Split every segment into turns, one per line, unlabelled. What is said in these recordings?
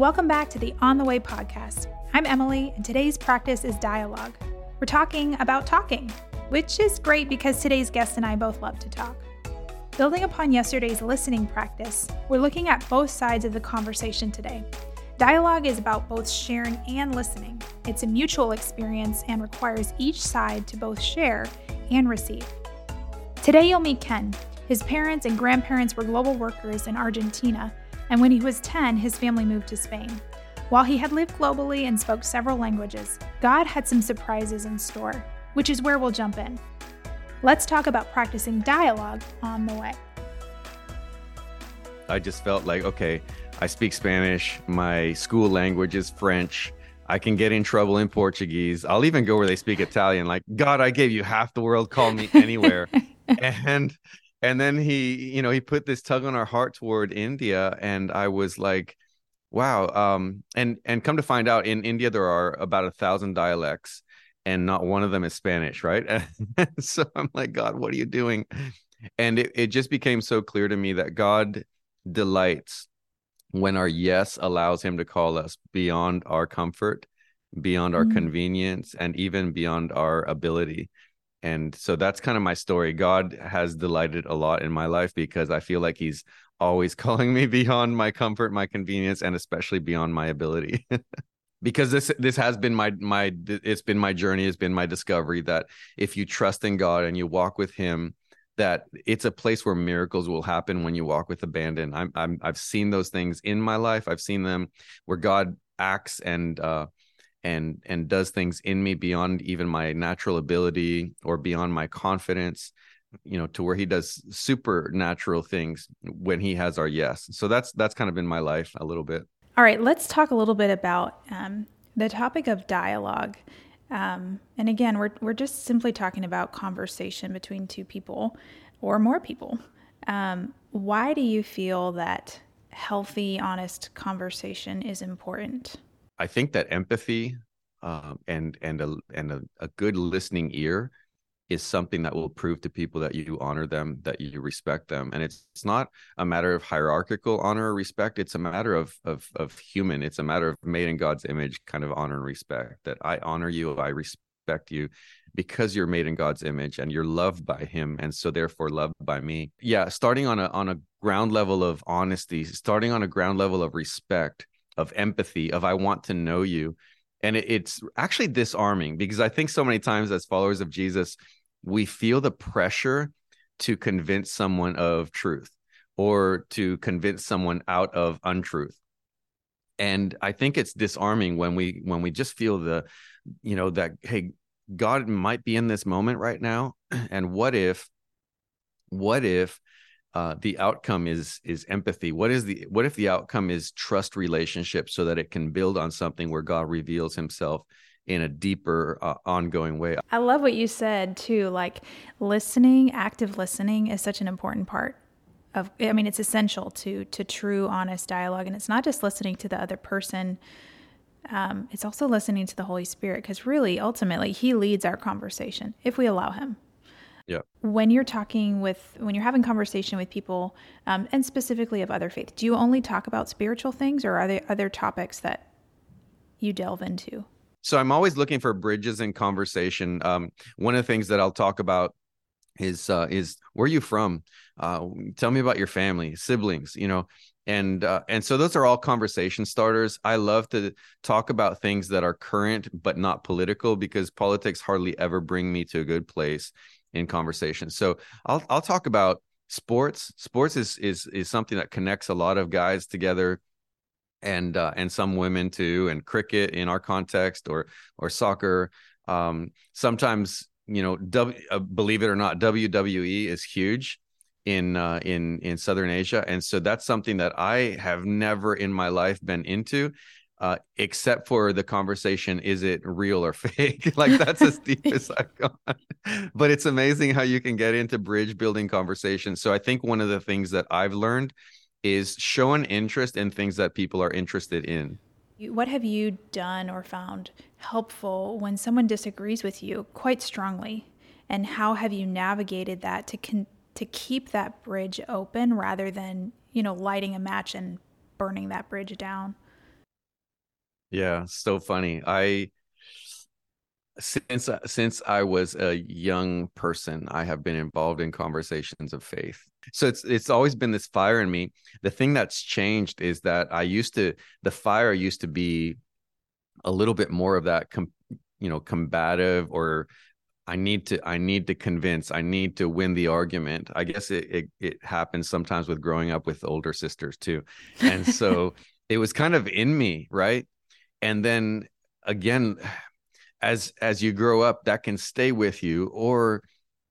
Welcome back to the On the Way podcast. I'm Emily, and today's practice is dialogue. We're talking about talking, which is great because today's guest and I both love to talk. Building upon yesterday's listening practice, we're looking at both sides of the conversation today. Dialogue is about both sharing and listening. It's a mutual experience and requires each side to both share and receive. Today, you'll meet Ken. His parents and grandparents were global workers in Argentina, and when he was 10, his family moved to Spain. While he had lived globally and spoke several languages, God had some surprises in store, which is where we'll jump in. Let's talk about practicing dialogue on the way.
I just felt like, okay, I speak Spanish, my school language is French. I can get in trouble in Portuguese. I'll even go where they speak Italian. Like, God, I gave you half the world, call me anywhere. and and then he you know he put this tug on our heart toward india and i was like wow um and and come to find out in india there are about a thousand dialects and not one of them is spanish right? And so i'm like god what are you doing? And it, it just became so clear to me that god delights when our yes allows him to call us beyond our comfort beyond our mm-hmm. convenience and even beyond our ability and so that's kind of my story. God has delighted a lot in my life because i feel like he's always calling me beyond my comfort my convenience and especially beyond my ability. Because this this has been my my it's been my journey it's been my discovery that if you trust in god and you walk with him that it's a place where miracles will happen when you walk with abandon. I'm, I'm i've seen those things in my life. I've seen them where god acts and uh and and does things in me beyond even my natural ability or beyond my confidence you know to where he does supernatural things when he has our yes. So that's that's kind of been my life a little bit.
All right let's talk a little bit about um, the topic of dialogue. Um, and again we're, we're just simply talking about conversation between two people or more people. Um, why do you feel that healthy honest conversation is important
I think that empathy um, and and a and a, a, good listening ear is something that will prove to people that you honor them, that you respect them, and it's it's not a matter of hierarchical honor or respect. It's a matter of of of human. It's a matter of made in God's image, kind of honor and respect. That I honor you, I respect you, because you're made in God's image and you're loved by him and so therefore loved by me. Yeah, starting on a on a ground level of honesty, starting on a ground level of respect of empathy of i want to know you. And it, it's actually disarming because i think so many times as followers of jesus we feel the pressure to convince someone of truth or to convince someone out of untruth. And i think it's disarming when we when we just feel the you know that hey god might be in this moment right now and what if what if uh, the outcome is is empathy. What is the what if the outcome is trust relationship so that it can build on something where god reveals himself in a deeper uh, ongoing way?
I love what you said too like listening active listening is such an important part of i mean it's essential to to true honest dialogue and it's not just listening to the other person um, it's also listening to the holy spirit because really ultimately he leads our conversation if we allow him
yeah.
When you're talking with, when you're having conversation with people, um, and specifically of other faith, do you only talk about spiritual things, or are there other topics that you delve into?
So I'm always looking for bridges in conversation. Um, one of the things that I'll talk about is uh, is where are you from? Uh, tell me about your family, siblings. You know, and uh, and so those are all conversation starters. I love to talk about things that are current but not political because politics hardly ever bring me to a good place in conversation. So I'll I'll talk about sports. Sports is is is something that connects a lot of guys together and uh, and some women too and cricket in our context or or soccer um, sometimes you know w, uh, believe it or not WWE is huge in uh, in in southern Asia and so that's something that I have never in my life been into uh, except for the conversation is it real or fake? Like that's as deep as i've gone. But it's amazing how you can get into bridge building conversations. So i think one of the things that i've learned is show an interest in things that people are interested in.
What have you done or found helpful when someone disagrees with you quite strongly? And how have you navigated that to con- to keep that bridge open rather than you know lighting a match and burning that bridge down
Yeah, so funny. I since uh, since I was a young person, I have been involved in conversations of faith. So it's it's always been this fire in me. The thing that's changed is that I used to the fire used to be a little bit more of that com, you know combative or I need to I need to convince I need to win the argument. I guess it it, it happens sometimes with growing up with older sisters too. And so it was kind of in me, right? And then again as as you grow up that can stay with you or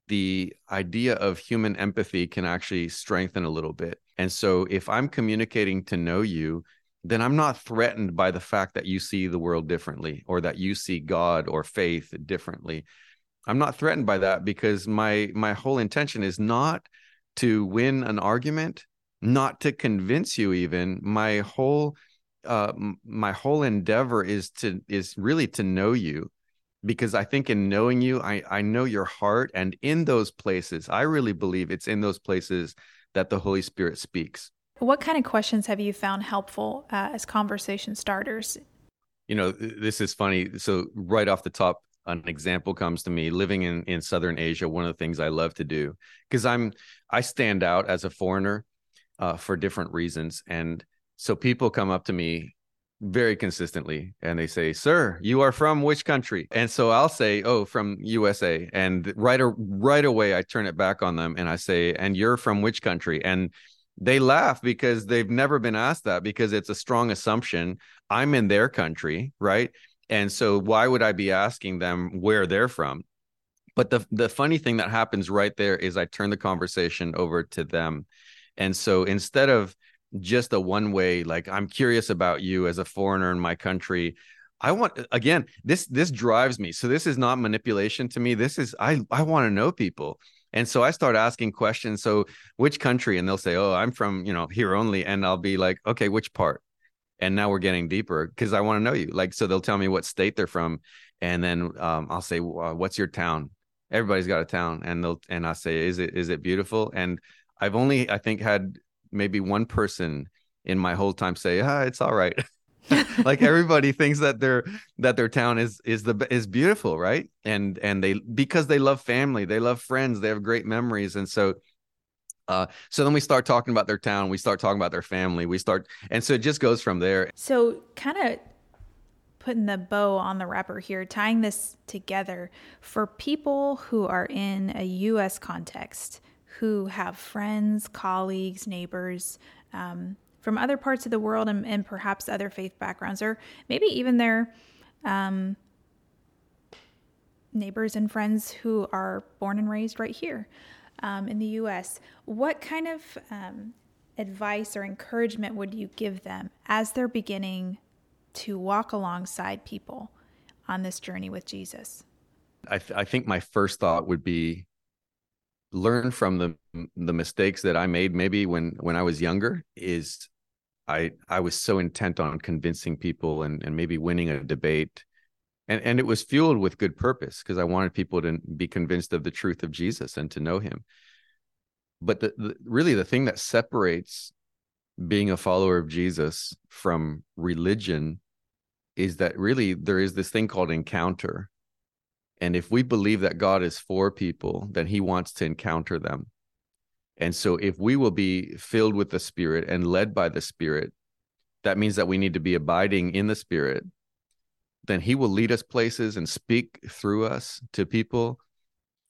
the idea of human empathy can actually strengthen a little bit. And so if I'm communicating to know you, then I'm not threatened by the fact that you see the world differently or that you see God or faith differently. I'm not threatened by that because my my whole intention is not to win an argument, not to convince you even. My whole uh my whole endeavor is to is really to know you because I think in knowing you, I, I know your heart. And in those places, I really believe it's in those places that the Holy Spirit speaks.
What kind of questions have you found helpful uh, as conversation starters?
You know, this is funny. So, right off the top, an example comes to me living in, in Southern Asia. One of the things I love to do because I'm I stand out as a foreigner uh, for different reasons. And so people come up to me very consistently and they say sir you are from which country? And so i'll say oh from usa and right right away i turn it back on them and i say and you're from which country? And they laugh because they've never been asked that because it's a strong assumption i'm in their country right? And so why would i be asking them where they're from? But the the funny thing that happens right there is i turn the conversation over to them. And so instead of just a one way like i'm curious about you as a foreigner in my country. I want again this this drives me. So this is not manipulation to me. This is i i want to know people. And so i start asking questions. So which country? And they'll say oh i'm from you know here only. And i'll be like okay which part? And now we're getting deeper because i want to know you. Like so they'll tell me what state they're from. And then um, i'll say well, what's your town? Everybody's got a town. And they'll and i say is it is it beautiful? And i've only i think had maybe one person in my whole time say, ah, it's all right. like everybody thinks that their that their town is is the is beautiful, right? And and they because they love family, they love friends, they have great memories, and so uh, so then we start talking about their town, we start talking about their family, we start, and so it just goes from there.
So kind of putting the bow on the wrapper here, tying this together for people who are in a U.S. context who have friends, colleagues, neighbors um, from other parts of the world and, and, perhaps other faith backgrounds, or maybe even their um, neighbors and friends who are born and raised right here um, in the US. What kind of um, advice or encouragement would you give them as they're beginning to walk alongside people on this journey with Jesus?
I, th- I think my first thought would be learn from the the mistakes that I made maybe when when I was younger is I I was so intent on convincing people and and maybe winning a debate. And and it was fueled with good purpose because I wanted people to be convinced of the truth of Jesus and to know him. But the, the really the thing that separates being a follower of Jesus from religion is that really there is this thing called encounter and if we believe that God is for people, then he wants to encounter them. And so if we will be filled with the Spirit and led by the Spirit, that means that we need to be abiding in the Spirit. Then he will lead us places and speak through us to people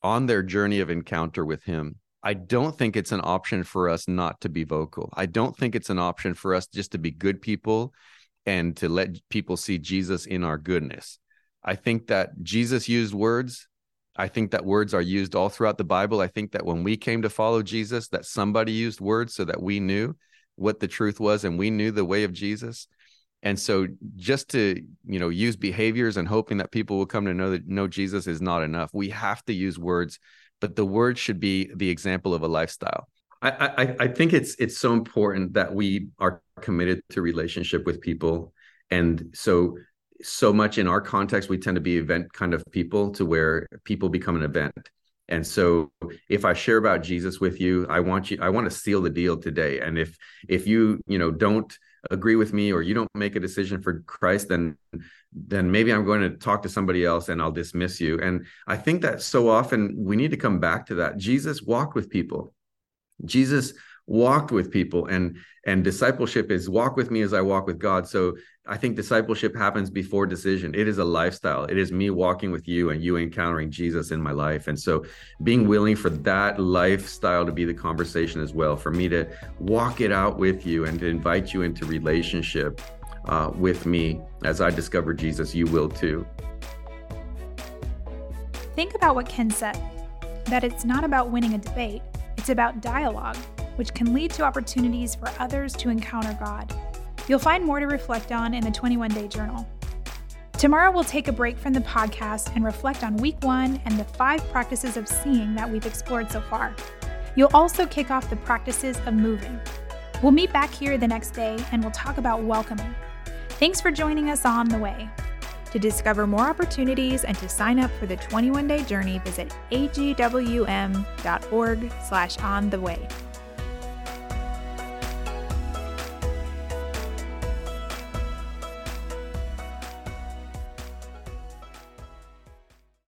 on their journey of encounter with him. I don't think it's an option for us not to be vocal. I don't think it's an option for us just to be good people and to let people see Jesus in our goodness. I think that Jesus used words. I think that words are used all throughout the Bible. I think that when we came to follow Jesus, that somebody used words so that we knew what the truth was and we knew the way of Jesus. And so just to, you know, use behaviors and hoping that people will come to know that know Jesus is not enough. We have to use words, but the word should be the example of a lifestyle. I, I, I think it's it's so important that we are committed to relationship with people. And so so much in our context we tend to be event kind of people to where people become an event and so if i share about jesus with you i want you i want to seal the deal today and if if you you know don't agree with me or you don't make a decision for Christ, then then maybe I'm going to talk to somebody else and I'll dismiss you. And I think that so often we need to come back to that. Jesus walked with people. Jesus walked with people and and discipleship is walk with me as I walk with God. So I think discipleship happens before decision. It is a lifestyle. It is me walking with you and you encountering Jesus in my life. And so being willing for that lifestyle to be the conversation as well, for me to walk it out with you and to invite you into relationship uh, with me as I discover Jesus, you will too.
Think about what Ken said that it's not about winning a debate, it's about dialogue, which can lead to opportunities for others to encounter God. You'll find more to reflect on in the 21 day journal. Tomorrow, we'll take a break from the podcast and reflect on week one and the five practices of seeing that we've explored so far. You'll also kick off the practices of moving. We'll meet back here the next day and we'll talk about welcoming. Thanks for joining us on the way. To discover more opportunities and to sign up for the 21 day journey, visit agwm.org slash on the way.